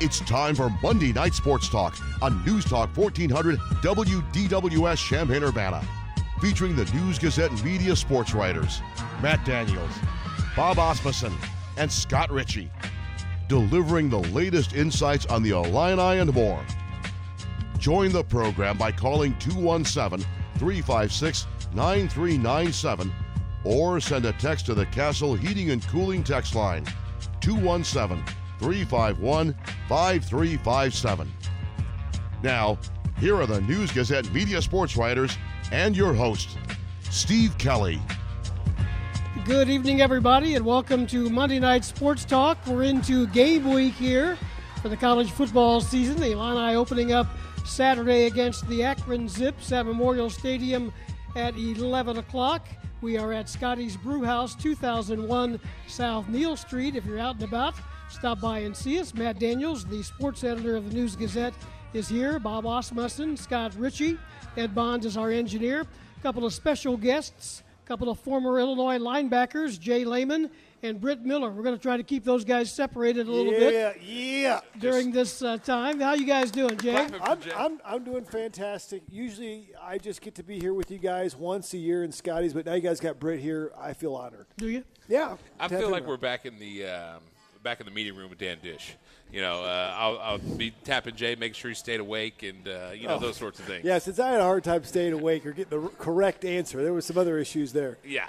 It's time for Monday Night Sports Talk on News Talk 1400 WDWS Champaign Urbana. Featuring the News Gazette media sports writers Matt Daniels, Bob Asmussen, and Scott Richey. Delivering the latest insights on the Illini and more. Join the program by calling 217 356 9397 or send a text to the Castle Heating and Cooling text line 217 351 5357. Now, here are the News Gazette media sports writers and your host, Steve Kelly. Good evening, everybody, and welcome to Monday Night Sports Talk. We're into game week here for the college football season. The Illini opening up Saturday against the Akron Zips at Memorial Stadium at 11 o'clock. We are at Scotty's Brewhouse, 2001 South Neil Street. If you're out and about, stop by and see us. Matt Daniels, the sports editor of the News Gazette, is here. Bob Asmussen, Scott Ritchie, Ed Bonds is our engineer. A couple of special guests, a couple of former Illinois linebackers, Jay Leman and Britt Miller. We're going to try to keep those guys separated a little yeah, bit Yeah, yeah. during this uh, time. How you guys doing, Jay? I'm, I'm, I'm doing fantastic. Usually I just get to be here with you guys once a year in Scotty's, but now you guys got Britt here. I feel honored. Do you? Yeah. I feel like we're back in the um, back in the meeting room with Dan Disch. You know, uh, I'll, I'll be tapping Jay, make sure he stayed awake, and uh, you know Oh. those sorts of things. Yeah, since I had a hard time staying awake or getting the correct answer, there were some other issues there. Yeah.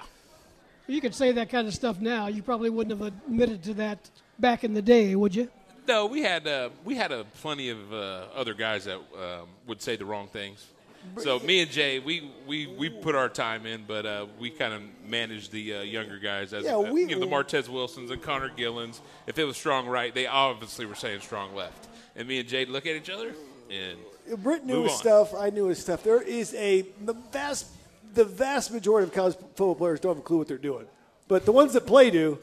You could say that kind of stuff now. You probably wouldn't have admitted to that back in the day, would you? No, we had uh, we had a plenty of uh, other guys that um, would say the wrong things. So me and Jay, we, we, we put our time in, but uh, we kind of managed the uh, younger guys as Yeah, uh, we- you know, the Martez Wilsons and Connor Gillens. If it was strong right, they obviously were saying strong left. And me and Jay look at each other and Britt knew Move his on. stuff. I knew his stuff. There is a the vast the vast majority of college football players don't have a clue what they're doing, but the ones that play do.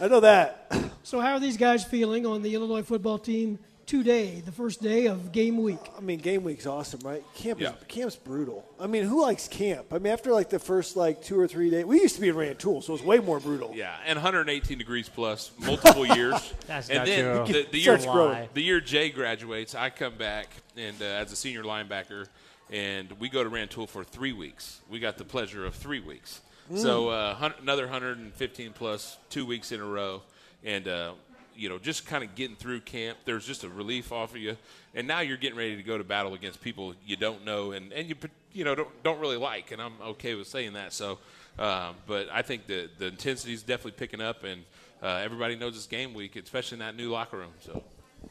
I know that. So, how are these guys feeling on the Illinois football team today, the first day of game week? I mean, game week's awesome, right? Camp is Yeah. camp's brutal. I mean, who likes camp? I mean, after like the first like two or three days, we used to be in Rantoul, so it was way more brutal. Yeah, and 118 degrees plus, multiple years. That's and not then true. the, the year Such the year Jay graduates, I come back and uh, as a senior linebacker, and we go to Rantoul for three weeks. We got the pleasure of three weeks. So uh, another 115 plus, two weeks in a row, and uh, you know just kind of getting through camp. There's just a relief off of you, and now you're getting ready to go to battle against people you don't know and and you you know don't don't really like, and I'm okay with saying that. So, um, but I think the the intensity is definitely picking up, and uh, everybody knows it's game week, especially in that new locker room. So.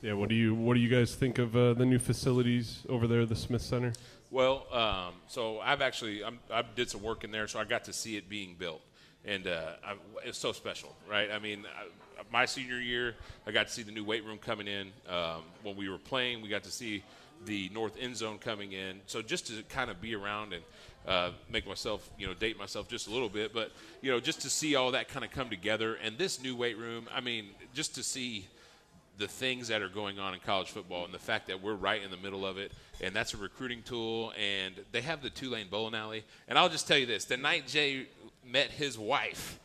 Yeah, what do you what do you guys think of uh, the new facilities over there, the Smith Center? Well, um, so I've actually I'm, I did some work in there, so I got to see it being built, and uh, I, it's so special, right? I mean, my senior year, I got to see the new weight room coming in. Um, when we were playing, we got to see the north end zone coming in. So just to kind of be around and uh, make myself, you know, date myself just a little bit, but you know, just to see all that kind of come together, and this new weight room, I mean, just to see the things that are going on in college football and the fact that we're right in the middle of it and that's a recruiting tool and they have the two-lane bowling alley and i'll just tell you this the night jay met his wife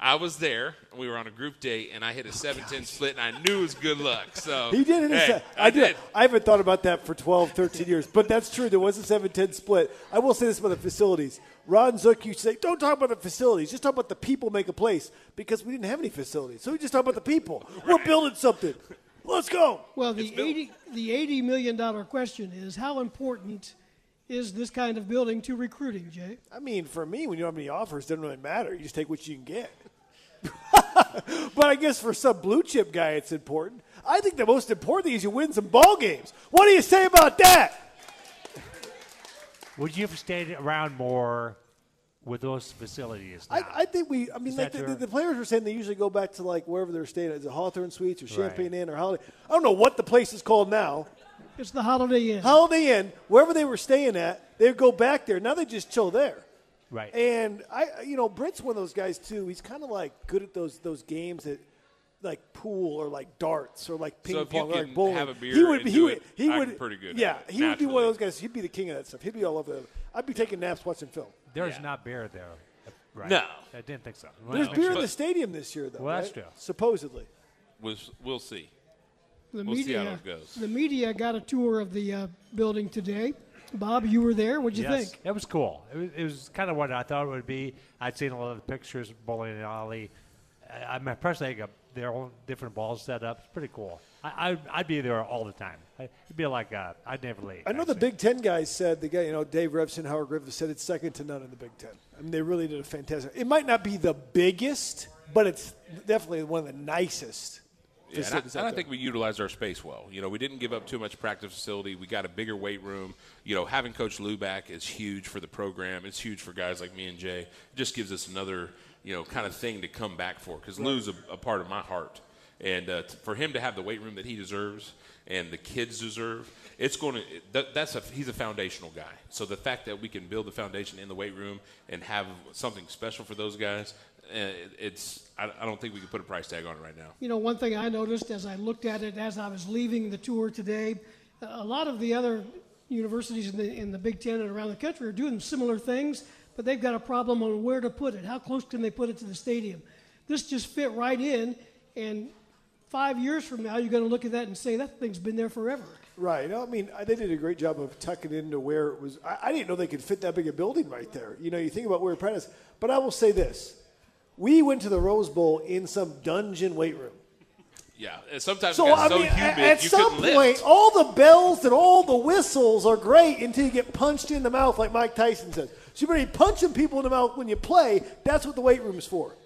i was there we were on a group date and i hit a 7-10 split and i knew it was good luck so He did it. hey, I, I, did. did I haven't thought about that for 12, 13 years, but that's true. There was a 7-10 split. I will say this about the facilities. Ron Zook used to say, don't talk about the facilities. Just talk about the people make a place because we didn't have any facilities. So we just talk about the people. We're building something. Let's go. Well, the eighty the eighty million dollar question is how important is this kind of building to recruiting, Jay? I mean, for me, when you don't have any offers, it doesn't really matter. You just take what you can get. but I guess for some blue chip guy, it's important. I think the most important thing is you win some ball games. What do you say about that? Would you have stayed around more with those facilities? I, I think we. I mean, like the, the, the players were saying they usually go back to like wherever they're staying. At. Is it Hawthorne Suites or Champagne Right. Inn or Holiday? I don't know what the place is called now. It's the Holiday Inn. Holiday Inn, wherever they were staying at, they would go back there. Now they just chill there. right. And I, you know, Britt's one of those guys too. He's kind of like good at those those games that. Like pool or like darts or like ping So if you pong or like can bowling. have a beer he would be, he would it, he I'm would pretty good at Yeah, it, he would be one of those guys. He'd be the king of that stuff. He'd be all over. The, I'd be taking naps watching film. There's Yeah. not beer there. Uh, right. No. I didn't think so. There's Well, beer in the stadium this year, though. Well, that's right? true. Supposedly. we'll, we'll see The We'll see media, how it goes. The media got a tour of the uh, building today. Bob, you were there. What'd you yes, think? it was cool. It was, it was kind of what I thought it would be. I'd seen a lot of the pictures, of bowling alley. I, I'm impressed they got their own different balls set up. It's pretty cool. I, I, I'd be there all the time. I- It'd be like uh, I'd never leave. I know the actually. Big Ten guys said the guy, you know, Dave Revsine, Howard Griffith said it's second to none in the Big Ten. I mean, they really did a fantastic. It might not be the biggest, but it's definitely one of the nicest Yeah, and I, and I think we utilized our space well. You know, we didn't give up too much practice facility. We got a bigger weight room. You know, having Coach Lou back is huge for the program. It's huge for guys like me and Jay. It just gives us another, you know, kind of thing to come back for because Lou's a, a part of my heart. And uh, t- for him to have the weight room that he deserves and the kids deserve, it's going to. That, that's a he's a foundational guy. So the fact that we can build the foundation in the weight room and have something special for those guys, Uh, it's. I, I don't think we can put a price tag on it right now. You know, one thing I noticed as I looked at it as I was leaving the tour today, a lot of the other universities in the, in the Big Ten and around the country are doing similar things, but they've got a problem on where to put it. How close can they put it to the stadium? This just fit right in, and five years from now, you're going to look at that and say, that thing's been there forever. Right. I mean, uh, they did a great job of tucking it into where it was. I, I didn't know they could fit that big a building right there. You know, you think about where practice. But I will say this: we went to the Rose Bowl in some dungeon weight room. Yeah, and sometimes So I so mean, humid at some point, lift. all the bells and all the whistles are great until you get punched in the mouth, like Mike Tyson says. So you better be punching people in the mouth when you play. That's what the weight room is for.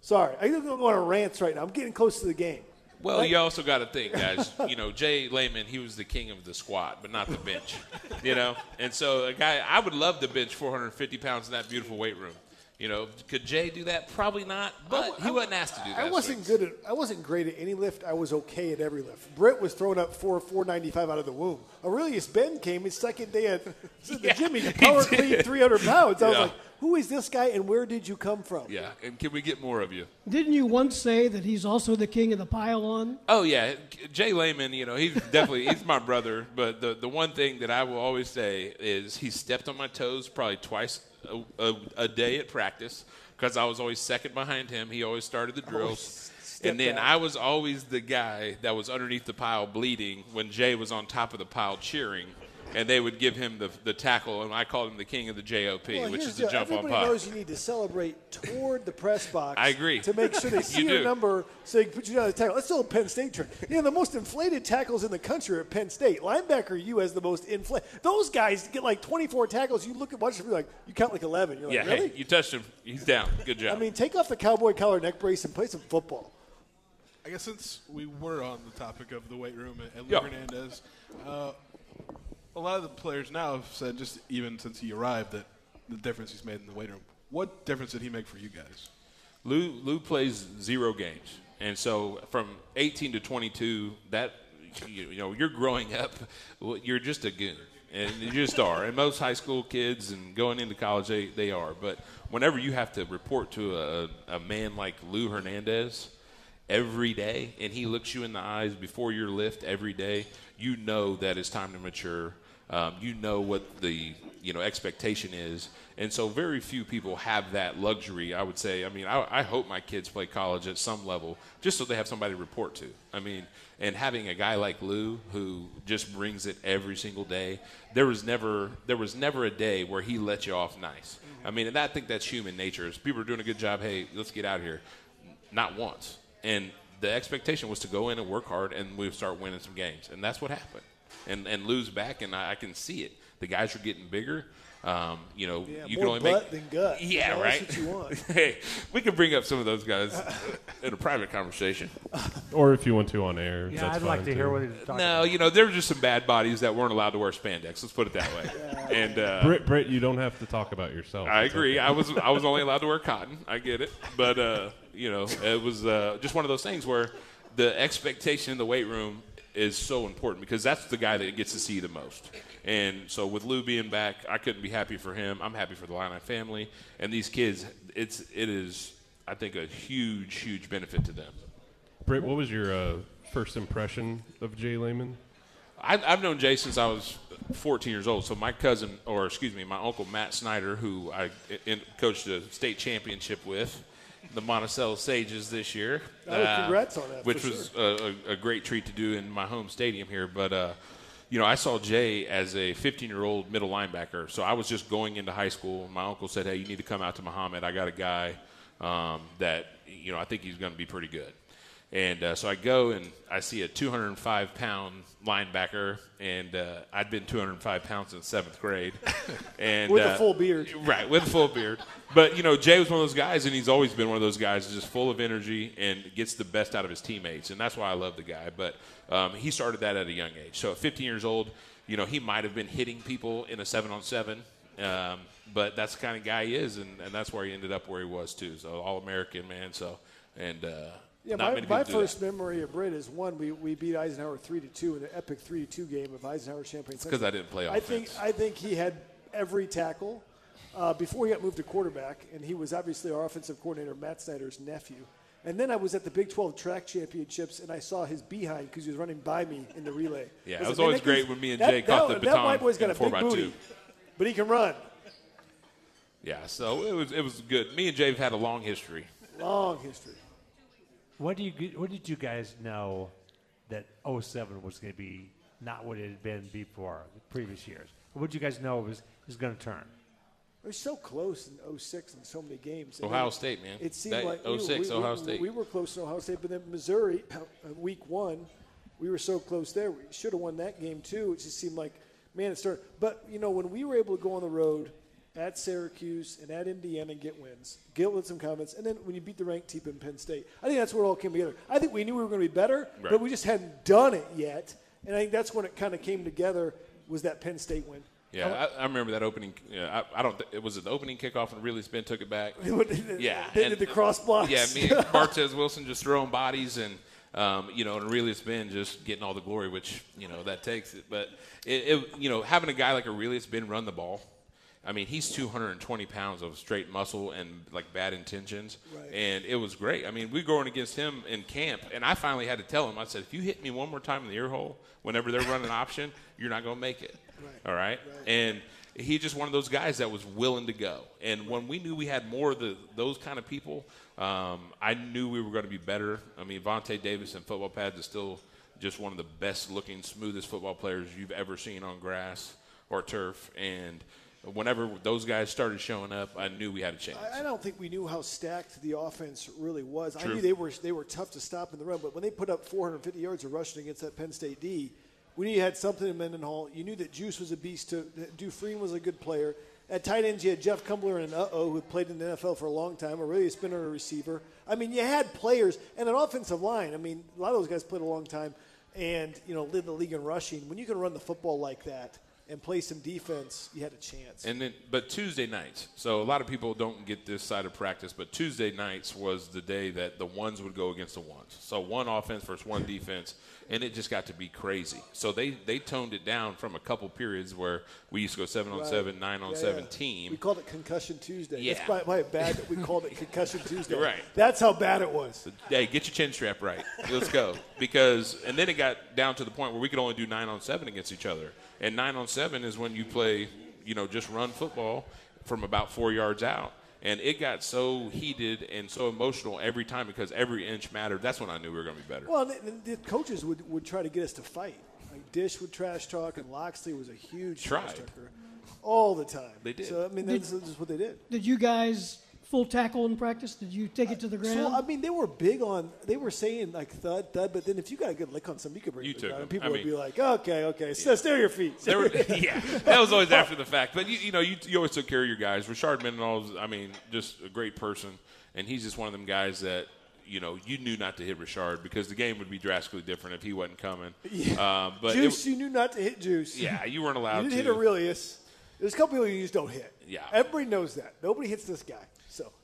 Sorry, I'm going to go on a rant right now. I'm getting close to the game. Well, you also got to think, guys. you know, Jay Leman, he was the king of the squat, but not the bench. You know, and so a guy, I would love to bench 450 pounds in that beautiful weight room. You know, could Jay do that? Probably not, but he wasn't asked to do that. I wasn't so- good at. I wasn't great at any lift. I was okay at every lift. Britt was throwing up four four ninety five out of the womb. Arrelious Benn came his second day at the Yeah, gym. He he power did. cleaned three hundred pounds. I was like, who is this guy and where did you come from? Yeah, and can we get more of you? Didn't you once say that he's also the king of the pylon? Oh yeah, Jay Leman. You know, he's definitely he's my brother. But the the one thing that I will always say is he stepped on my toes probably twice a, a, a day at practice because I was always second behind him. He always started the drills. And then out. I was always the guy that was underneath the pile bleeding when Jay was on top of the pile cheering. And they would give him the, the tackle, and I called him the king of the JOP, Well, which is the jump on Everybody puck. knows you need to celebrate toward the press box. I agree. To make sure they see You your do. number so they can put you down the tackle. That's still a Penn State trick. You know, the most inflated tackles in the country are at Penn State. Linebacker you has the most inflated. Those guys get like 24 tackles. You look at watch it, you're like, you count like 11. You're like, yeah, really? hey, you touched him. He's down. Good job. I mean, take off the cowboy collar neck brace and play some football. I guess since we were on the topic of the weight room and, and Lou Yeah. Hernandez, uh, a lot of the players now have said just even since he arrived that the difference he's made in the weight room. What difference did he make for you guys? Lou Lou plays zero games, and so from 18 to 22, that you, you know you're growing up, you're just a goon, and you just are. And most high school kids and going into college, they they are. But whenever you have to report to a, a man like Lou Hernandez every day, and he looks you in the eyes before your lift every day, you know that it's time to mature. Um, you know what the you know expectation is, and so very few people have that luxury. I would say. I mean, I, I hope my kids play college at some level, just so they have somebody to report to. I mean, and having a guy like Lou who just brings it every single day. There was never there was never a day where he let you off nice. I mean, and I think that's human nature. Is people are doing a good job. Hey, let's get out of here. Not once. And the expectation was to go in and work hard, and we start winning some games, and that's what happened. And and lose back, and I, I can see it. The guys are getting bigger. Um, you know, Yeah, you more can only butt make than gut. Yeah, That's right. what you want. hey, we could bring up some of those guys in a private conversation. Or if you want to on air. Yeah, that's I'd like fine, to hear too. what he's talking No, about. you know, there were just some bad bodies that weren't allowed to wear spandex. Let's put it that way. And uh, Britt, Britt, you don't have to talk about yourself. I agree. okay. I was I was only allowed to wear cotton. I get it, but uh, you know, it was uh, just one of those things where the expectation in the weight room is so important because that's the guy that gets to see the most. And so with Lou being back, I couldn't be happy for him. I'm happy for the Illini family and these kids. It's it is I think a huge huge benefit to them. Britt, what was your uh, first impression of Jay Leman? I, I've known Jay since I was 14 years old. So my cousin, or excuse me, my uncle Matt Snyder, who I in, coached a state championship with, the Monticello Sages this year. Oh, congrats on that, Which was a, a, a great treat to do in my home stadium here. But uh, you know, I saw Jay as a 15-year-old middle linebacker. So I was just going into high school. My uncle said, "Hey, you need to come out to Mahomet. I got a guy um, that you know I think he's going to be pretty good." And uh, so I go and I see a 205 pound linebacker, and uh, I'd been 205 pounds in seventh grade, and With a uh, full beard. right? With a full beard. But you know, Jay was one of those guys, and he's always been one of those guys, just full of energy and gets the best out of his teammates, and that's why I love the guy. But um, he started that at a young age. So at 15 years old, you know, he might have been hitting people in a seven on seven. Um, but that's the kind of guy he is, and, and that's where he ended up where he was too. So all American man. So and uh, Yeah, not my, my do that. first memory of Britt is one we, we beat Eisenhower three to two in an epic three to two game of Eisenhower Champaign. Because I didn't play offense. I think. I think he had every tackle uh, before he got moved to quarterback, and he was obviously our offensive coordinator Matt Snyder's nephew. And then I was at the Big 12 track championships, and I saw his behind because he was running by me in the relay. Yeah, it was like, always "Man, great when me and that- Jay caught that, the That baton white boy's got a big 4x2. booty, but he can run. Yeah, so it was it was good. Me and Jay have had a long history. Long history. What do you? What did you guys know that 07 was going to be not what it had been before the previous years? What did you guys know was was going to turn? It was so close in 06 in so many games. I Ohio mean, State, man. It seemed That like we were- 06 we, Ohio we, State. We were close to Ohio State, but then Missouri, uh, week one, we were so close there. We should have won that game too. It just seemed like, man, it started. But you know, when we were able to go on the road at Syracuse and at Indiana and get wins, get with some comments, and then when you beat the ranked team in Penn State, I think that's where it all came together. I think we knew we were going to be better, Right. but we just hadn't done it yet. And I think that's when it kind of came together. Was that Penn State win? Yeah, I, I remember that opening. Yeah, I, I don't. It was the opening kickoff and really spin took it back. Yeah, they and- did the cross blocks. Yeah, me and Martez Wilson just throwing bodies and um, you know, and Arrelious Benn just getting all the glory, which you know that takes it. But it, it you know, having a guy like Arrelious Benn run the ball. I mean, he's 220 pounds of straight muscle and like bad intentions, Right. and it was great. I mean, we were going against him in camp, and I finally had to tell him. I said, if you hit me one more time in the ear hole, whenever they're running option, you're not going to make it. All right? And he's just one of those guys that was willing to go. And when we knew we had more of the, those kind of people, um, I knew we were going to be better. I mean, Vontae Davis and football pads is still just one of the best looking, smoothest football players you've ever seen on grass or turf. And whenever those guys started showing up, I knew we had a chance. I, I don't think we knew how stacked the offense really was. I knew they were they were tough to stop in the run, but when they put up 450 yards of rushing against that Penn State D, we knew you had something in Mendenhall. You knew that Juice was a beast. To Dufresne was a good player. At tight ends, you had Jeff Kumbler and uh oh, who played in the NFL for a long time, or really a spinner or a receiver. I mean, you had players and an offensive line. I mean, a lot of those guys played a long time, and you know, led the league in rushing. When you can run the football like that and play some defense, you had a chance. And then, but Tuesday nights. So a lot of people don't get this side of practice, but Tuesday nights was the day that the ones would go against the ones. So one offense versus one defense, and it just got to be crazy. So they they toned it down from a couple periods where we used to go seven on seven, nine on Yeah, seven yeah. team. We called it Concussion Tuesday. Yeah. That's probably, probably bad that we called it Concussion Tuesday. Right. That's how bad it was. Hey, get your chin strap right. Let's go. Because and then it got down to the point where we could only do nine on seven against each other. And nine on seven is when you play, you know, just run football from about four yards out. And it got so heated and so emotional every time because every inch mattered. That's when I knew we were going to be better. Well, the, the coaches would, would try to get us to fight. Like Disch would trash talk, and Locksley was a huge trash talker all the time. They did. So I mean, that's just what they did. Did you guys full tackle in practice? Did you take it to the ground? So I mean, they were big on. They were saying like thud thud, but then if you got a good lick on something, you could bring You it to the took ground. And people I would mean- be like, okay, okay, so stay on your feet. There were, yeah, that was always after the fact. But you, you know, you, you always took care of your guys. Richard Mendenhall, I mean, just a great person, and he's just one of them guys that you know you knew not to hit Richard because the game would be drastically different if he wasn't coming. Um, but it- Juice, you knew not to hit Juice. yeah, you weren't allowed You didn't to. hit Arrelious. There's a couple people you just don't hit. Yeah. Everybody knows that. Nobody hits this guy.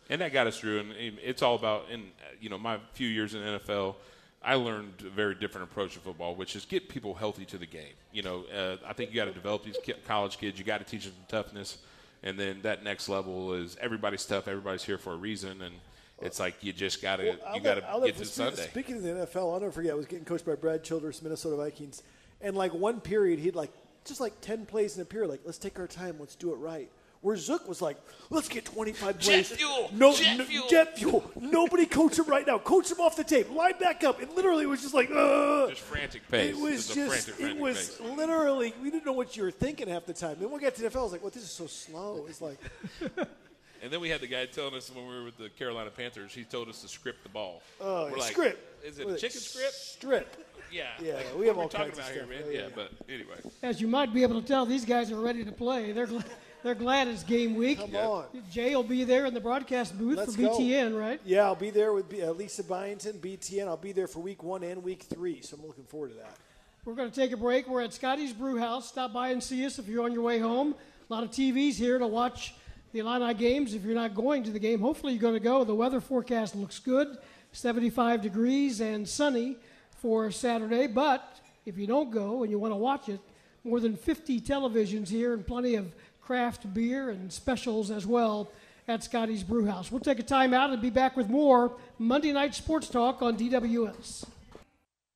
And that got us through. And it's all about, in you know, my few years in the NFL, I learned a very different approach to football, which is get people healthy to the game. You know, uh, I think you got to develop these ki- college kids. You got to teach them toughness, and then that next level is everybody's tough. Everybody's here for a reason, and it's like you just got to I'll you got to get to Sunday. Speaking of the NFL, I'll never forget. I was getting coached by Brad Childress, Minnesota Vikings, And like one period, he'd like just like ten plays in a period. Like let's take our time, let's do it right. Where Zook was like, let's get 25 plays. fuel! No, Jet no- fuel! jet fuel. Nobody coach him right now. Coach him off the tape. Line back up. It literally was just like, uh Just frantic pace. It was Just just, frantic, frantic it was pace. literally, we didn't know what you were thinking half the time. Then we got to the NFL, I was like, well, this is so slow. It's like, And then we had the guy telling us when we were with the Carolina Panthers, he told us to script the ball. oh, We're like, script. Is it a is chicken script? Strip. Yeah. Yeah, Like, we have are all talking kinds of about here, man. Yeah, Yeah, yeah. but anyway. As you might be able to tell, these guys are ready to play. They're gl- they're glad it's game week. Come Yeah. on. Jay will be there in the broadcast booth Let's for go. BTN, right? Yeah, I'll be there with B- uh, Lisa Byington, BTN. I'll be there for week one and week three, so I'm looking forward to that. We're going to take a break. We're at Scotty's Brew House. Stop by and see us if you're on your way home. A lot of TVs here to watch the Illini games. If you're not going to the game, hopefully you're going to go. The weather forecast looks good 75 degrees and sunny for Saturday. But if you don't go and you want to watch it, more than 50 televisions here and plenty of craft beer and specials as well at Scotty's Brew House. We'll take a time out and be back with more Monday Night Sports Talk on DWS.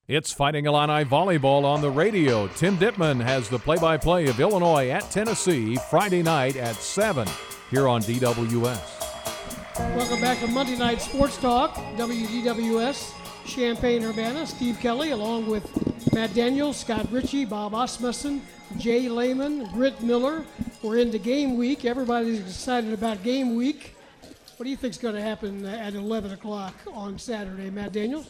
It's Fighting Illini volleyball on the radio. Tim Dittman has the play by play of Illinois at Tennessee Friday night at 7 here on DWS. Welcome back to Monday Night Sports Talk, WDWS, Champaign Urbana. Steve Kelly, along with Matt Daniels, Scott Richey, Bob Asmussen, Jay Leman, Britt Miller. We're into game week. Everybody's excited about game week. What do you think's going to happen at 11 o'clock on Saturday, Matt Daniels?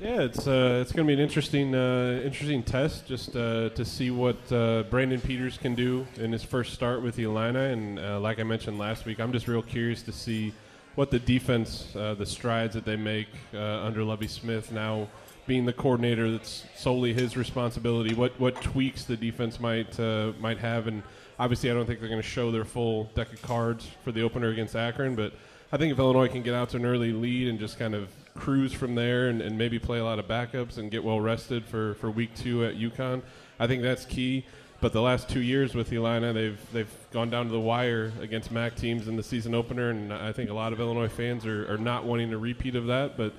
Yeah, it's uh, it's going to be an interesting uh, interesting test just uh, to see what uh, Brandon Peters can do in his first start with the Illini. And uh, like I mentioned last week, I'm just real curious to see what the defense, uh, the strides that they make uh, under Lovie Smith now being the coordinator. That's solely his responsibility. What what tweaks the defense might uh, might have, and obviously I don't think they're going to show their full deck of cards for the opener against Akron, but. I think if Illinois can get out to an early lead and just kind of cruise from there and, and maybe play a lot of backups and get well rested for, for week two at UConn, I think that's key. But the last two years with Illini, they've they've gone down to the wire against MAC teams in the season opener, and I think a lot of Illinois fans are, are not wanting a repeat of that. But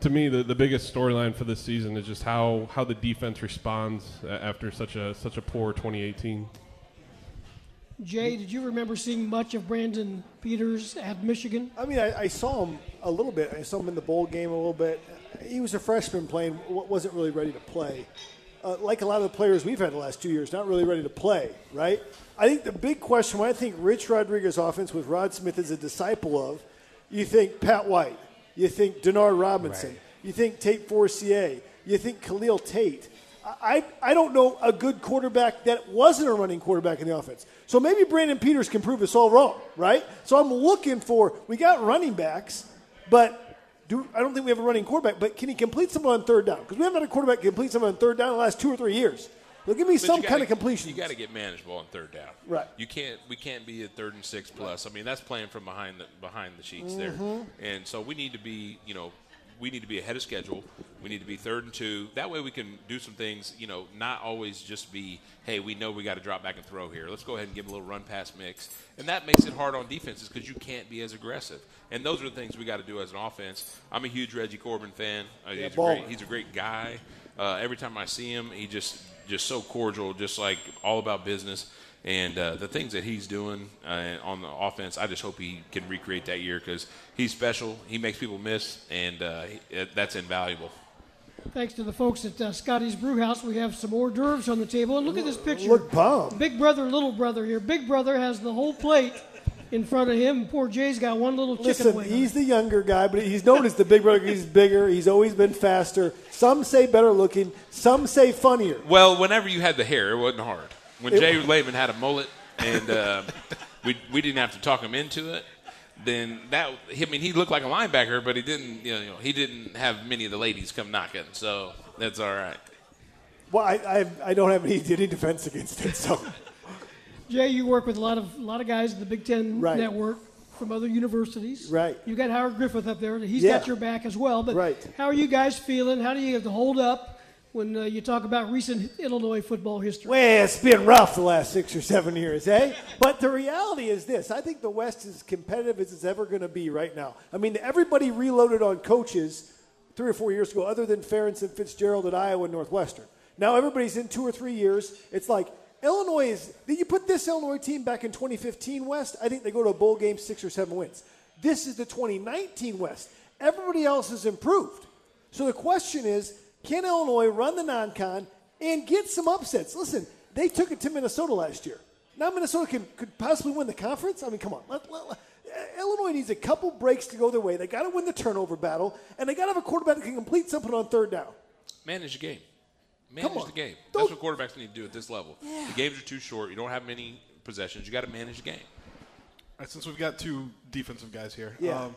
to me, the, the biggest storyline for this season is just how, how the defense responds uh, after such a such a poor 2018. Jay, did you remember seeing much of Brandon Peters at Michigan? I mean, I, I saw him a little bit. I saw him in the bowl game a little bit. He was a freshman playing, wasn't really ready to play. Uh, like a lot of the players we've had the last two years, not really ready to play, right? I think the big question, what I think Rich Rodriguez offense with Rod Smith is a disciple of, you think Pat White, you think Denard Robinson, you think Tate Forcier, you think Khalil Tate. I, I don't know a good quarterback that wasn't a running quarterback in the offense. So maybe Brandon Peters can prove us all wrong, right? So I'm looking for, we got running backs, but do, I don't think we have a running quarterback, but can he complete someone on third down? Because we haven't had a quarterback complete someone on third down in the last two or three years. Well, give me But some gotta- kind of completion. You got to get manageable on third down. Right. You can't. We can't be at third and six plus. I mean, that's playing from behind the behind the sheets Mm-hmm. there. And so we need to be. You know, we need to be ahead of schedule. We need to be third and two. That way we can do some things. You know, not always just be. Hey, we know we got to drop back and throw here. Let's go ahead and give a little run pass mix. And that makes it hard on defenses because you can't be as aggressive. And those are the things we got to do as an offense. I'm a huge Reggie Corbin fan. Uh, he's, a great, he's a great guy. Uh, every time I see him, he just just so cordial, just like all about business. And uh, the things that he's doing uh, on the offense, I just hope he can recreate that year because he's special. He makes people miss, and uh, it, that's invaluable. Thanks to the folks at uh, Scotty's Brew House, we have some hors d'oeuvres on the table. And look at this picture. Look bomb. Big brother, little brother here. Big brother has the whole plate in front of him. Poor Jay's got one little chicken Listen, wing. he's the younger guy, but he's known as the big brother. He's bigger. He's always been faster. Some say better looking. Some say funnier. Well, whenever you had the hair, it wasn't hard. When Jay Leman had a mullet, and uh, we we didn't have to talk him into it. Then that I mean he looked like a linebacker, but he didn't you know he didn't have many of the ladies come knocking, so that's all right. Well, I, I, I don't have any, any defense against it, so. Jay, you work with a lot of a lot of guys in the Big Ten Right. network from other universities. Right. You got Howard Griffith up there. He's Yeah. got your back as well. But Right. how are you guys feeling? How do you have to hold up when uh, you talk about recent Illinois football history? Well, it's been rough the last six or seven years, eh? But the reality is this I think the West is competitive as it's ever going to be right now. I mean, everybody reloaded on coaches three or four years ago, other than Ferentz and Fitzgerald at Iowa and Northwestern. Now everybody's in two or three years. It's like Illinois is. Did you put this Illinois team back in 2015 West? I think they go to a bowl game, six or seven wins. This is the 2019 West. Everybody else has improved. So the question is, can Illinois run the non-con and get some upsets? Listen, they took it to Minnesota last year. Now Minnesota can, could possibly win the conference. I mean, come on. Let, let, let- Illinois needs a couple breaks to go their way. They got to win the turnover battle, and they got to have a quarterback that can complete something on third down. Manage the game. Manage the game. Don't- That's what quarterbacks need to do at this level. The games are too short. You don't have many possessions. You got to manage the game. All right, since we've got two defensive guys here, Yeah. um,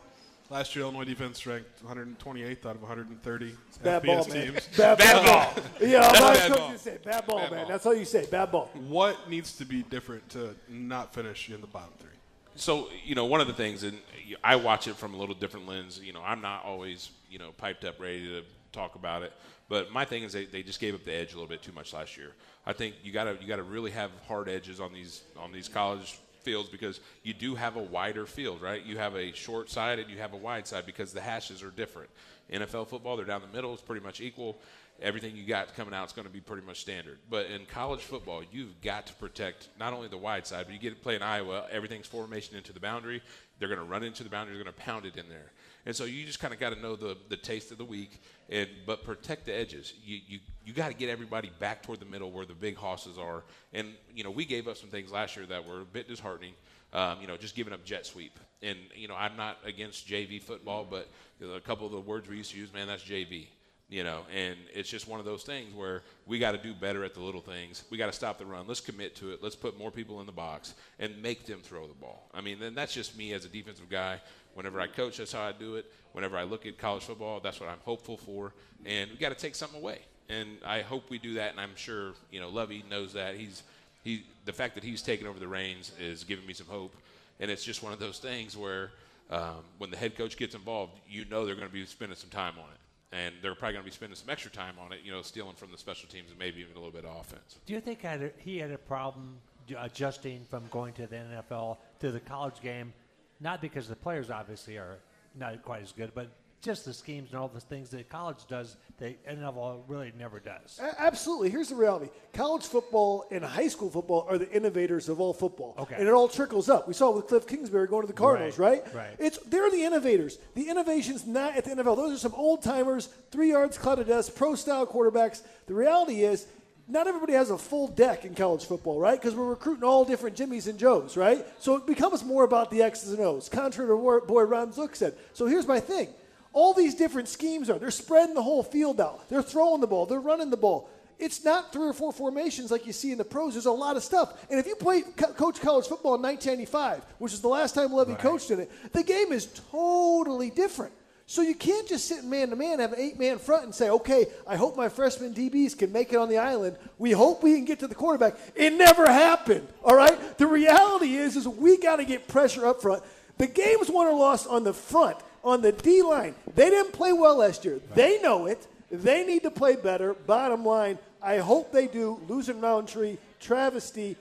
last year Illinois defense ranked 128th out of 130 Bad FBS ball, man. teams. Bad, ball. Yeah, I'm Bad not ball. going to say bad ball, Bad man. ball. That's all you say. Bad ball. What needs to be different to not finish in the bottom three? So you know, one of the things, and I watch it from a little different lens. You know, I'm not always you know piped up ready to talk about it, but my thing is they, they just gave up the edge a little bit too much last year. I think you gotta you gotta really have hard edges on these on these college fields because you do have a wider field, right? You have a short side and you have a wide side because the hashes are different. NFL football, they're down the middle, it's pretty much equal. Everything you got coming out is going to be pretty much standard. But in college football, you've got to protect not only the wide side, but you get to play in Iowa, everything's formation into the boundary. They're going to run into the boundary, they're going to pound it in there. And so you just kind of got to know the, the taste of the week, and but protect the edges. You you, you got to get everybody back toward the middle where the big hosses are. And you know we gave up some things last year that were a bit disheartening. Um, you know, just giving up jet sweep. And you know I'm not against JV football, but you know, a couple of the words we used to use, man, that's JV you know? And it's just one of those things where we got to do better at the little things. We got to stop the run. Let's commit to it. Let's put more people in the box and make them throw the ball. I mean then that's just me as a defensive guy. Whenever i coach that's how i do it. Whenever i look at college football that's what i'm hopeful for. And we got to take something away and i hope we do that and i'm sure you know lovie knows that he's he the fact that he's taken over the reins is giving me some hope and it's just one of those things where um, when the head coach gets involved you know they're going to be spending some time on it and they're probably going to be spending some extra time on it, you know, stealing from the special teams and maybe even a little bit of offense. Do you think he had a problem adjusting from going to the NFL to the college game? Not because the players obviously are not quite as good, but just the schemes and all the things that college does that NFL really never does. A- Absolutely. Here's the reality: college football and high school football are the innovators of all football, Okay. and it all trickles up. We saw it with Cliff Kingsbury going to the Cardinals, Right, right? right. It's they're the innovators. The innovation's not at the NFL. Those are some old timers, three yards cloud of dust, pro style quarterbacks. The reality is. Not everybody has a full deck in college football, right? Because we're recruiting all different Jimmys and Joes, right? So it becomes more about the X's and O's, contrary to what boy Ron Zook said. So here's my thing all these different schemes are. They're spreading the whole field out. They're throwing the ball. They're running the ball. It's not three or four formations like you see in the pros. There's a lot of stuff. And if you play co- coach college football in 1995, which is the last time Levy coached in it, the game is totally different. So you can't just sit man to man, have an eight man front, and say, "Okay, I hope my freshman DBs can make it on the island. We hope we can get to the quarterback." It never happened. All right. The reality is, is we got to get pressure up front. The game's won or lost on the front, on the D line. They didn't play well last year. They know it. They need to play better. Bottom line, I hope they do. Losing Roundtree, travesty.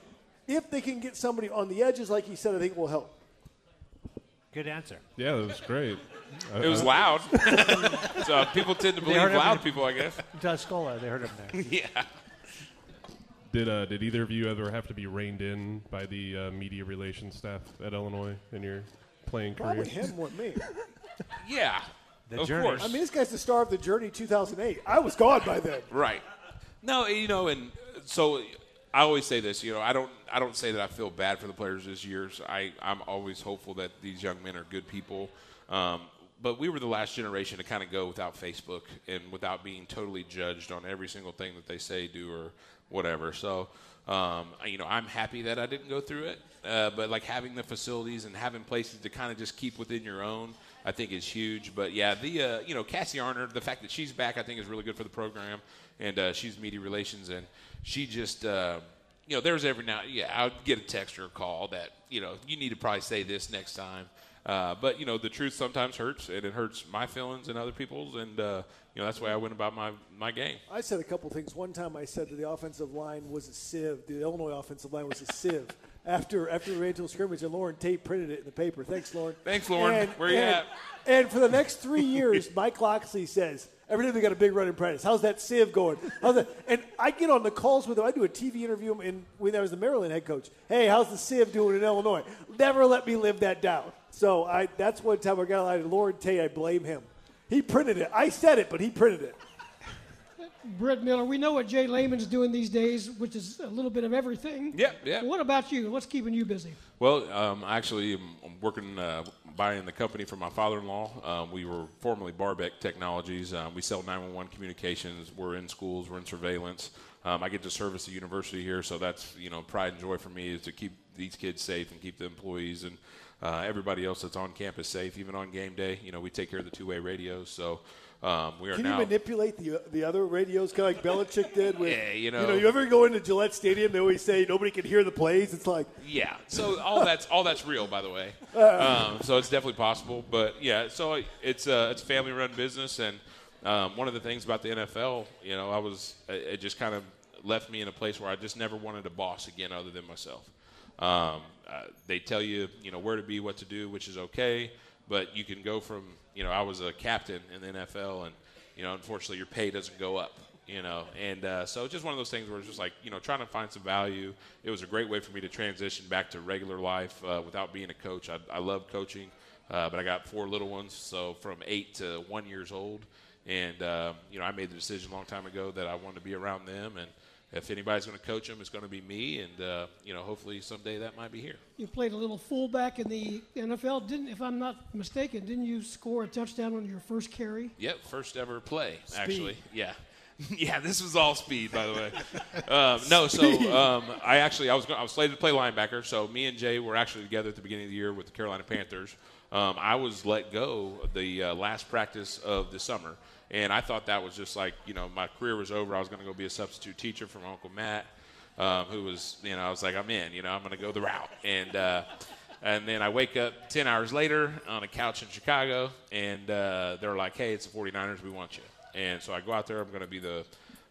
If they can get somebody on the edges, like he said, I think it will help. Good answer. Yeah, that was great. Uh, It was uh, loud. so people tend to They believe loud people, I guess. Tuscola, they heard him there. yeah. Did uh, did either of you ever have to be reined in by the uh, media relations staff at Illinois in your playing career? Probably him more than me. Yeah. The of journey. course. I mean, this guy's the star of the Journey 2008. I was gone by then. Right. No, you know, and so I always say this. You know, I don't. I don't say that I feel bad for the players this year. So I, I'm always hopeful that these young men are good people. Um, but we were the last generation to kind of go without Facebook and without being totally judged on every single thing that they say, do, or whatever. So, um, you know, I'm happy that I didn't go through it. Uh, but like having the facilities and having places to kind of just keep within your own, I think is huge. But yeah, the uh, you know Cassie Arner, the fact that she's back, I think is really good for the program, and uh, she's media relations, and she just. Uh, you know, there's every now, yeah, I'll get a text or a call that, you know, you need to probably say this next time. Uh, but, you know, the truth sometimes hurts, and it hurts my feelings and other people's, and, uh, you know, that's why I went about my, my game. I said a couple things. One time I said that the offensive line was a sieve. The Illinois offensive line was a sieve after after we ran scrimmage, and Loren Tate printed it in the paper. Thanks, Loren. Thanks, Loren. Where you and, at? And for the next three years, Mike Locksley says, "Every day they got a big run in practice. How's that sieve going? How's that? And I get on the calls with him. I do a TV interview in, when I was the Maryland head coach. Hey, how's the sieve doing in Illinois? Never let me live that down. So I that's one time I got a line to Loren Tate. I blame him. He printed it. I said it, but he printed it. Britt Miller, we know what Jay Leman's doing these days, which is a little bit of everything. Yeah, yeah. What about you? What's keeping you busy? Well, um, actually, I'm working uh, buying the company for my father-in-law. Um, we were formerly Barbeck Technologies. Um, we sell 911 communications. We're in schools. We're in surveillance. Um, I get to service the university here, so that's you know pride and joy for me is to keep these kids safe and keep the employees and uh, everybody else that's on campus safe, even on game day. You know, we take care of the two-way radios, so. Um, we are Can now. you manipulate the the other radios, kind of like Belichick did? With, Yeah, you know. you know, you ever go into Gillette Stadium? They always say nobody can hear the plays. It's like Yeah. So all that's all that's real, by the way. Um, so it's definitely possible. But yeah, so it's a it's family run business, and um, one of the things about the NFL, you know, I was it just kind of left me in a place where I just never wanted a boss again, other than myself. Um, uh, they tell you, you know, where to be, what to do, which is okay, but you can go from, you know, I was a captain in the NFL, and you know, unfortunately, your pay doesn't go up you know and uh, so just one of those things where it's just like you know trying to find some value. It was a great way for me to transition back to regular life uh, without being a coach. I, I love coaching uh, but i got four little ones so from eight to one years old and uh, you know i made the decision a long time ago that i wanted to be around them and if anybody's going to coach them it's going to be me and uh, you know hopefully someday that might be here You played a little fullback in the NFL. Didn't, if I'm not mistaken, didn't you score a touchdown on your first carry? Yep, first ever play, actually. Yeah. yeah, this was all speed, by the way. um, no, so um, I actually I was I was slated to play linebacker. So me and Jay were actually together at the beginning of the year with the Carolina Panthers. Um, I was let go the uh, last practice of the summer, and I thought that was just like you know my career was over. I was going to go be a substitute teacher for my uncle Matt, um, who was you know I was like I'm in. You know I'm going to go the route and. Uh, and then I wake up 10 hours later on a couch in Chicago, and uh, they're like, hey, it's the 49ers, we want you. And so I go out there, I'm going to be the,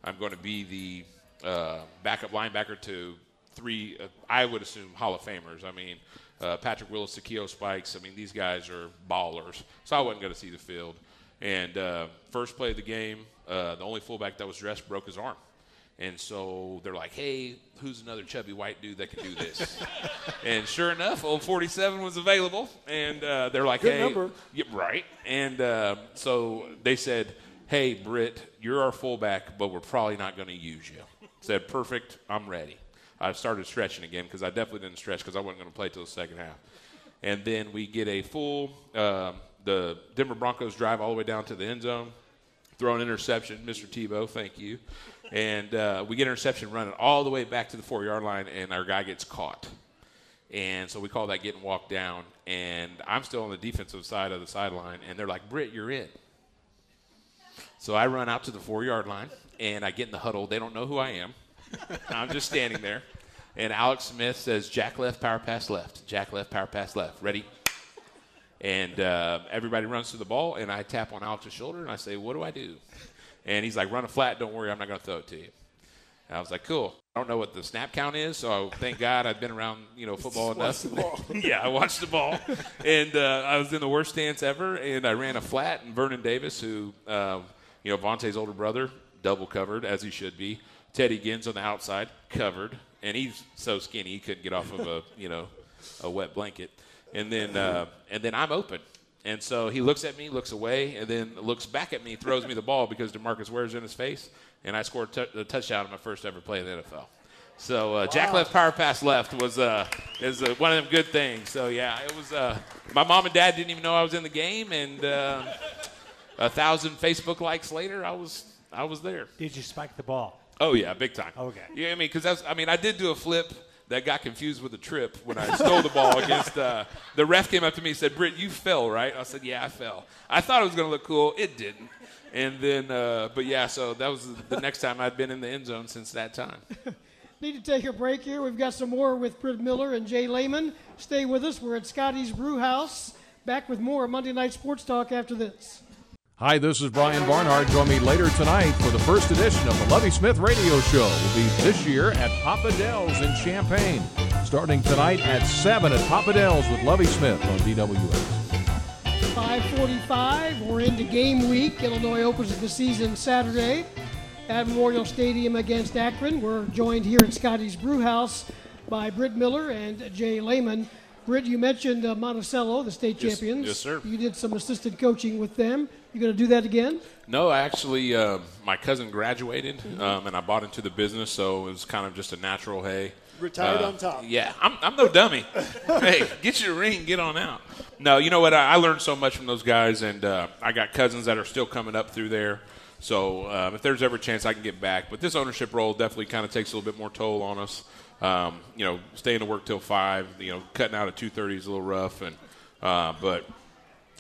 I'm going to be the uh, backup linebacker to three, uh, I would assume, Hall of Famers. I mean, uh, Patrick Willis, Takeo Spikes, I mean, these guys are ballers. So I wasn't going to see the field. And uh, first play of the game, uh, the only fullback that was dressed broke his arm. And so they're like, hey, who's another chubby white dude that can do this? and sure enough, old 47 was available. And uh, they're like, Good hey. number. Yeah, right. And uh, so they said, hey, Britt, you're our fullback, but we're probably not going to use you. Said, perfect, I'm ready. I started stretching again because I definitely didn't stretch because I wasn't going to play till the second half. And then we get a full, um, the Denver Broncos drive all the way down to the end zone throw an interception, Mr. Tebow, thank you. And uh, we get interception running all the way back to the four yard line, and our guy gets caught. And so we call that getting walked down. And I'm still on the defensive side of the sideline, and they're like, Britt, you're in. So I run out to the four yard line, and I get in the huddle. They don't know who I am. I'm just standing there. And Alex Smith says, Jack left, power pass left. Jack left, power pass left. Ready? And uh, everybody runs to the ball, and I tap on Alex's shoulder, and I say, What do I do? And he's like, Run a flat, don't worry, I'm not going to throw it to you. And I was like, Cool. I don't know what the snap count is, so thank God I've been around, you know, football enough. yeah, I watched the ball, and uh, I was in the worst stance ever, and I ran a flat, and Vernon Davis, who, uh, you know, Vontae's older brother, double covered as he should be. Teddy Ginn's on the outside, covered, and he's so skinny he couldn't get off of a, you know, a wet blanket. And then, uh, and then I'm open. And so he looks at me, looks away, and then looks back at me, throws me the ball because Demarcus Ware's in his face, and I scored t- a touchdown on my first ever play in the NFL. So uh, Jack left, power pass left was uh, is uh, one of them good things. So yeah, it was. Uh, my mom and dad didn't even know I was in the game, and uh, a thousand Facebook likes later, I was I was there. Did you spike the ball? Oh yeah, big time. Okay. Yeah, I mean, because that's. I mean, I did do a flip that got confused with a trip when I stole the ball against. Uh, the ref came up to me and said, "Britt, you fell, right?" I said, "Yeah, I fell." I thought it was going to look cool. It didn't. And then, uh, but yeah, so that was the next time I'd been in the end zone since that time. Need to take a break here. We've got some more with Britt Miller and Jay Leman. Stay with us. We're at Scotty's Brew House. Back with more Monday Night Sports Talk after this. Hi, this is Brian Barnhart. Join me later tonight for the first edition of the Lovie Smith Radio Show. Will be this year at Papa Del's in Champaign. Starting tonight at 7 at Papa Del's with Lovie Smith on DWS. 545. We're into game week. Illinois opens the season Saturday at Memorial Stadium against Akron. We're joined here at Scotty's Brewhouse by Britt Miller and Jay Leman. Britt, you mentioned uh, Monticello, the state Yes- champions. yes, sir. You did some assistant coaching with them. You going to do that again? No, actually, uh, my cousin graduated, Mm-hmm. um, and I bought into the business, so it was kind of just a natural. Hey, Retired uh, on top. Yeah, I'm, I'm no dummy. hey, get your ring, get on out. No, you know what? I, I learned so much from those guys, and uh, I got cousins that are still coming up through there. So uh, if there's ever a chance, I can get back. But this ownership role definitely kind of takes a little bit more toll on us. Um, you know, staying to work till five. You know, cutting out at two thirty is a little rough, and uh, but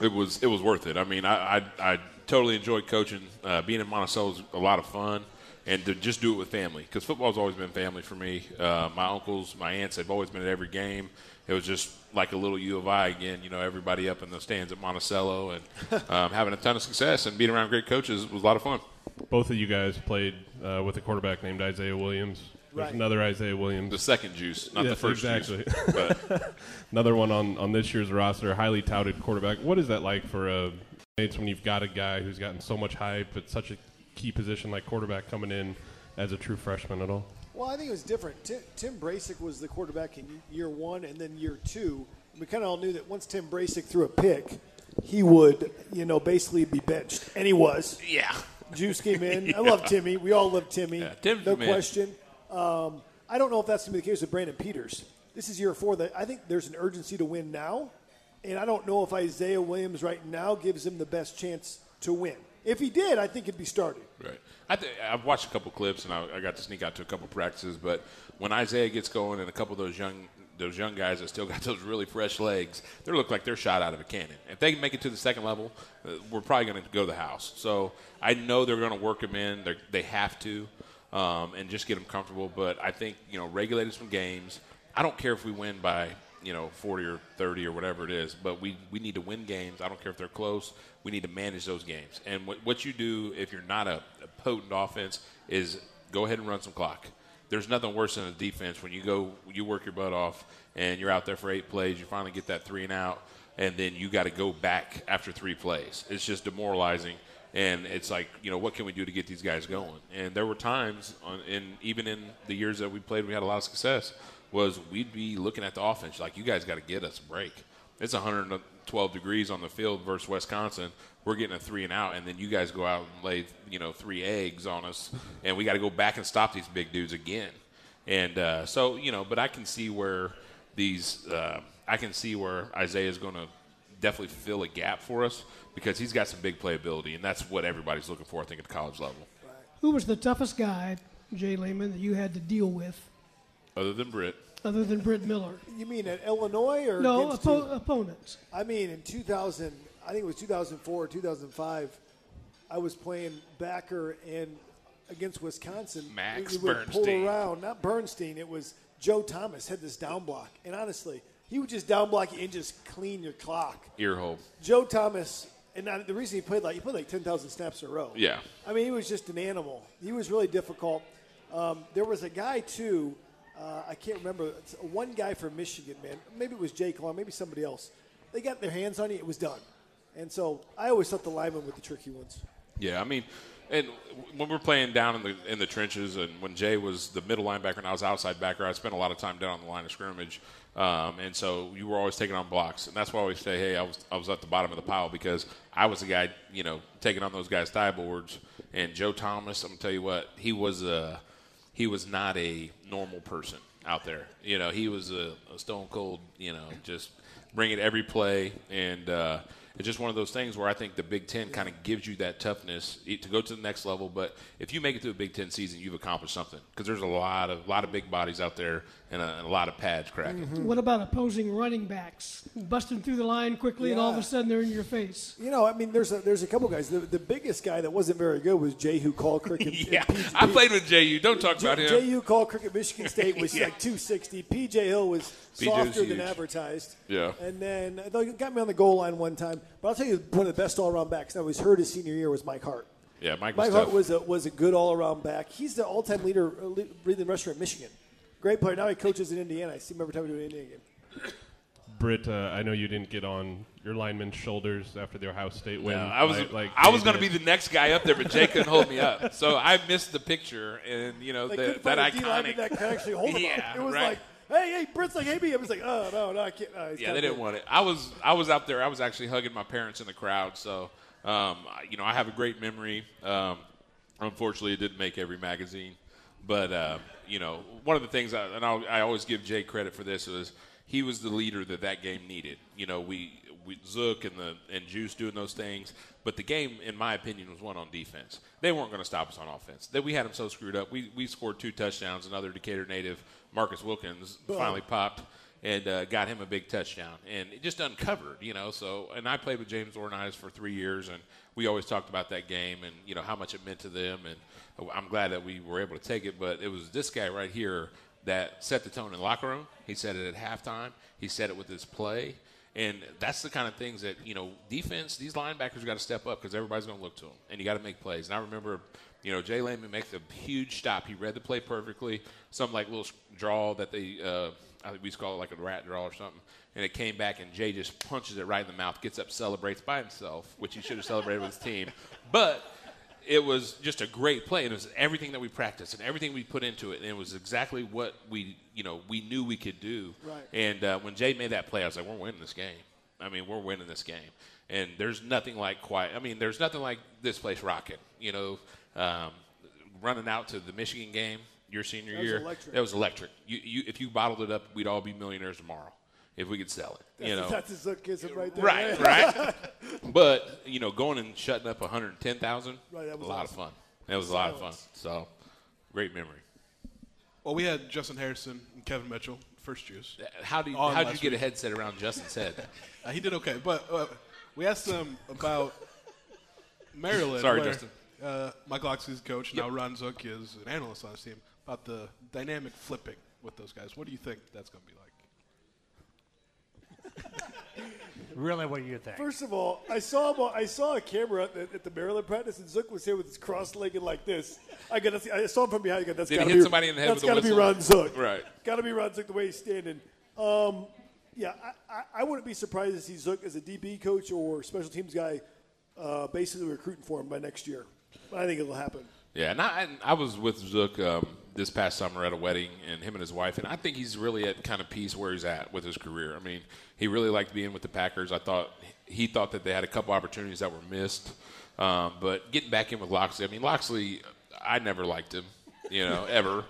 it was it was worth it. I mean, I I, I totally enjoyed coaching. Uh, being in Monticello was a lot of fun, and to just do it with family because football's always been family for me. Uh, my uncles, my aunts they've always been at every game. It was just like a little U of I again. You know, everybody up in the stands at Monticello and um, having a ton of success and being around great coaches was a lot of fun. Both of you guys played uh, with a quarterback named Isaiah Williams. There's Right. another Isaiah Williams. The second juice, not the first exactly. juice. But Another one on, on this year's roster, highly touted quarterback. What is that like for a it's when you've got a guy who's gotten so much hype at such a key position like quarterback coming in as a true freshman at all? Well, I think it was different. Tim, Tim Brasic was the quarterback in year one and then year two. We kind of all knew that once Tim Brasic threw a pick, he would, you know, basically be benched, and he was. yeah, Juice came in. I love Timmy. We all love Timmy. Yeah, Tim's no the man. Um, I don't know if that's going to be the case with Brandon Peters. This is year four. That I think there's an urgency to win now, and I don't know if Isaiah Williams right now gives him the best chance to win. If he did, I think he'd be starting. Right. I th- I've watched a couple clips and I, I got to sneak out to a couple practices. But when Isaiah gets going and a couple of those young those young guys that still got those really fresh legs, they look like they're shot out of a cannon. If they can make it to the second level, uh, we're probably going to go to the house. So I know they're going to work them in. They're, they have to, um, and just get them comfortable. But I think you know regulating some games. I don't care if we win by you know 40 or 30 or whatever it is, but we we need to win games. I don't care if they're close. We need to manage those games. And what what you do if you're not a, a potent offense is go ahead and run some clock. There's nothing worse than a defense when you go you work your butt off and you're out there for eight plays. You finally get that three and out, and then you got to go back after three plays. It's just demoralizing. And it's like, you know, what can we do to get these guys going? And there were times, on, in even in the years that we played, we had a lot of success. Was we'd be looking at the offense like, you guys got to get us a break. It's 112 degrees on the field versus Wisconsin. We're getting a three and out, and then you guys go out and lay, you know, three eggs on us, and we got to go back and stop these big dudes again. And uh, so, you know, but I can see where these, uh, I can see where Isaiah is going to definitely fill a gap for us because he's got some big playability, and that's what everybody's looking for, I think, at the college level. Who was the toughest guy, Jay Leman, that you had to deal with, Other than Britt, other than Britt Miller? You mean at Illinois or No, oppo- who? opponents. I mean, in 2000, I think it was 2004 or 2005, I was playing backer and against Wisconsin. Max we would pull Bernstein. around, not Bernstein. It was Joe Thomas had this down block, and honestly, he would just down block you and just clean your clock. ear hole. Joe Thomas, and I- the reason he played like he played like 10,000 snaps in a row. Yeah. I mean, he was just an animal. He was really difficult. Um, there was a guy too. Uh, I can't remember. It's one guy from Michigan, man. Maybe it was Jake Long. Maybe somebody else. They got their hands on you. It was done. And so I always thought the linemen were the tricky ones. Yeah, I mean, and when we're playing down in the in the trenches, and when Jay was the middle linebacker and I was outside backer, I spent a lot of time down on the line of scrimmage, um, and so you were always taking on blocks, and that's why I always say, hey, I was I was at the bottom of the pile because I was the guy, you know, taking on those guys' thigh boards, and Joe Thomas, I'm gonna tell you what, he was a he was not a normal person out there. You know, he was a, a stone cold, you know, just bring it every play. And uh, it's just one of those things where I think the Big Ten kind of gives you that toughness to go to the next level. But if you make it through a Big Ten season, you've accomplished something because there's a lot of lot of big bodies out there and a, and a lot of pads cracking. What about opposing running backs busting through the line quickly, and all of a sudden they're in your face? You know, I mean, there's a, there's a couple guys. The, the biggest guy that wasn't very good was Jehuu Caulcrick. in- in Yeah, PG I played with JU. Don't talk about him. J.U. Caulcrick at Michigan State was Yeah. like 260. P.J. Hill was P.J. was softer than advertised. Yeah. And then they got me on the goal line one time. But I'll tell you, one of the best all-around backs that was hurt his senior year was Mike Hart. Yeah, Mike was Mike Hart was a, was a good all-around back. He's the all-time leader, uh, le- leading rusher at Michigan. Great player. Now he coaches in Indiana. I see him every time we do an Indiana game. Britt, uh, I know you didn't get on your lineman's shoulders after the Ohio State win. No, I was like, like I was going to be the next guy up there, but Jay couldn't hold me up, so I missed the picture. And you know They the, that find a D lineman iconic. that could actually hold him Yeah, up. It was right. like, hey, hey, Britt's like, hey, me. I was like, oh no, no, I can't. No, Yeah, they didn't big. want it. I was I was out there. I was actually hugging my parents in the crowd. So, um, you know, I have a great memory. Um, unfortunately, it didn't make every magazine, but uh, you know, one of the things, I, and I'll, I always give Jay credit for this was he was the leader that that game needed. You know, we. We, Zook and the and Juice doing those things, but the game, in my opinion, was won on defense. They weren't going to stop us on offense. That we had them so screwed up. We we scored two touchdowns. Another Decatur native, Marcus Wilkins, finally popped and uh, got him a big touchdown. And it just uncovered, you know. So, and I played with James Ornice for three years, and we always talked about that game and you know how much it meant to them. And I'm glad that we were able to take it. But it was this guy right here that set the tone in the locker room. He said it at halftime. He said it with his play. And that's the kind of things that, you know, defense, these linebackers got to step up because everybody's going to look to them. And you got to make plays. And I remember, you know, Jay Leman makes a huge stop. He read the play perfectly. Some like little draw that they, uh, I think we used to call it like a rat draw or something. And it came back, and Jay just punches it right in the mouth, gets up, celebrates by himself, which he should have celebrated with his team. But it was just a great play, and it was everything that we practiced and everything we put into it, and it was exactly what we, you know, we knew we could do. Right. And uh, when Jay made that play, I was like, "We're winning this game." I mean, we're winning this game, and there's nothing like quiet. I mean, there's nothing like this place rocking. You know, um, running out to the Michigan game your senior That year, electric. that was electric. You, you, if you bottled it up, we'd all be millionaires tomorrow if we could sell it. you know, That's his Zookism right there. Right, right. but you know, going and shutting up 110,000, Right, that was a lot awesome. of fun. That was a lot of fun. So, great memory. Well, we had Justin Harrison and Kevin Mitchell, first juice. How do you, how did you last get a headset around Justin's head? Uh, he did okay, but uh, we asked them about Maryland. Sorry, where, Justin. Uh, Mike Locksley's coach. Now Ron Zook is an analyst on his team. About the dynamic flipping with those guys. What do you think that's going to be like? Really, what do you think? First of all, I saw him. I saw a camera at the, at the Maryland practice, and Zook was here with his cross-legged like this. I got. I saw him from behind. I go, that's Did he gotta hit be, somebody in the head That's with a gotta be whistle? Ron Zook. Right. Got to be Ron Zook the way he's standing. Um, yeah, I, I, I wouldn't be surprised to see Zook as a DB coach or special teams guy, uh, basically recruiting for him by next year. But I think it'll happen. Yeah, and I, I was with Zook um, this past summer at a wedding, and him and his wife, and I think he's really at kind of peace where he's at with his career. I mean, he really liked being with the Packers. I thought he thought that they had a couple opportunities that were missed, um, but getting back in with Locksley. I mean, Locksley, I never liked him, you know, ever.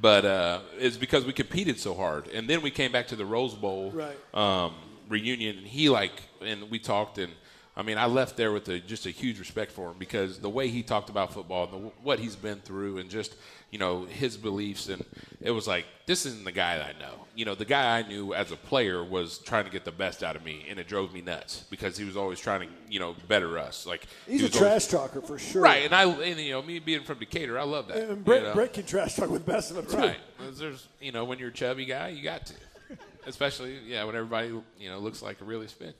But uh, it's because we competed so hard, and then we came back to the Rose Bowl Right. um, reunion, and he like, and we talked, and I mean, I left there with a, just a huge respect for him because the way he talked about football and the, what he's been through, and just you know his beliefs, and it was like this isn't the guy that I know. You know, the guy I knew as a player was trying to get the best out of me, and it drove me nuts because he was always trying to you know better us. Like He's he a was always- trash talker for sure. right? And I, and, you know, me being from Decatur, I love that. And Brett, you know? Brett can trash talk with the best of them too. Right. There's, you know, when you're a chubby guy, you got to. Especially, yeah, when everybody, you know, looks like a really spin.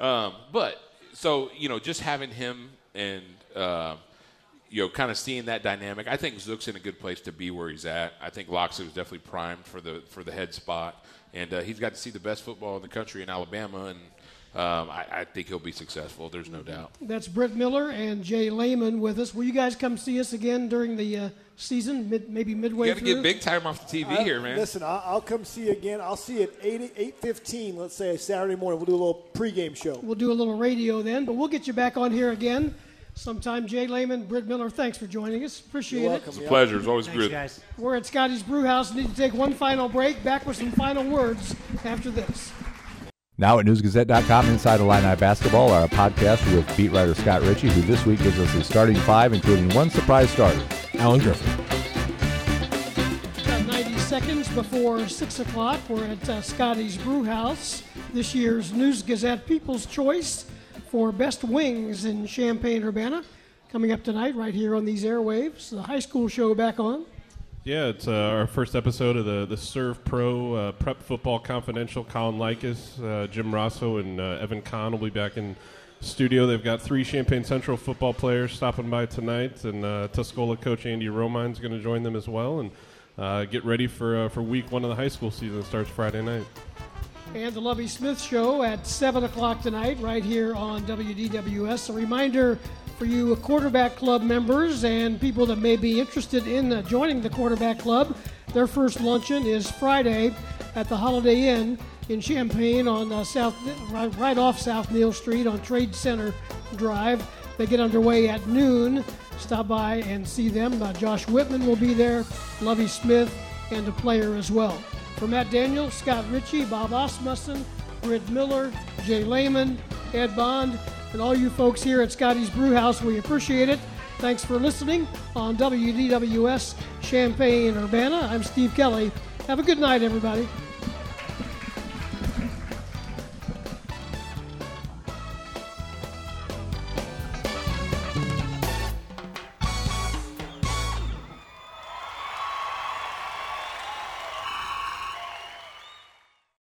Um, but, so, you know, just having him and, uh, you know, kind of seeing that dynamic, I think Zook's in a good place to be where he's at. I think Locksley was definitely primed for the for the head spot, and uh, he's got to see the best football in the country in Alabama, and um, I, I think he'll be successful. There's no doubt. That's Britt Miller and Jay Leman with us. Will you guys come see us again during the uh, season, mid, maybe midway You got to through? get big time off the TV I- here, man. Listen, I'll, I'll come see you again. I'll see you at eight eight fifteen. Let's say Saturday morning. We'll do a little pregame show. We'll do a little radio then, but we'll get you back on here again sometime. Jay Leman, Britt Miller, thanks for joining us. Appreciate You're it. welcome. It's a yeah. pleasure. It's always Thanks, good. guys. We're at Scotty's Brew House. Need to take one final break. Back with some final words after this. Now at newsgazette.com, Inside Illini Basketball, our podcast with beat writer Scott Richey, who this week gives us his starting five, including one surprise starter, Alan Griffin. About 90 seconds before 6 o'clock, we're at uh, Scotty's Brew House, this year's News Gazette People's Choice for Best Wings in Champaign, Urbana. Coming up tonight, right here on these airwaves. The high school show back on. Yeah, it's uh, our first episode of the the SERVPRO uh, Prep Football Confidential. Colin Likas, uh, Jim Rosso, and uh, Evan Kahn will be back in studio. They've got three Champaign Central football players stopping by tonight, and uh, Tuscola coach Andy Romine's going to join them as well. And uh, get ready for for week one of the high school season. Starts Friday night. And the Lovie Smith Show at 7 o'clock tonight, right here on WDWS. A reminder for you quarterback club members and people that may be interested in uh, joining the quarterback club. Their first luncheon is Friday at the Holiday Inn in Champaign on uh, South, right, right off South Neil Street on Trade Center Drive. They get underway at noon. Stop by and see them. Uh, Josh Whitman will be there, Lovie Smith, and a player as well. For Matt Daniel, Scott Richey, Bob Asmussen, Britt Miller, Jay Leman, Ed Bond, and all you folks here at Scotty's Brewhouse, we appreciate it. Thanks for listening on WDWS Champaign Urbana. I'm Steve Kelly. Have a good night, everybody.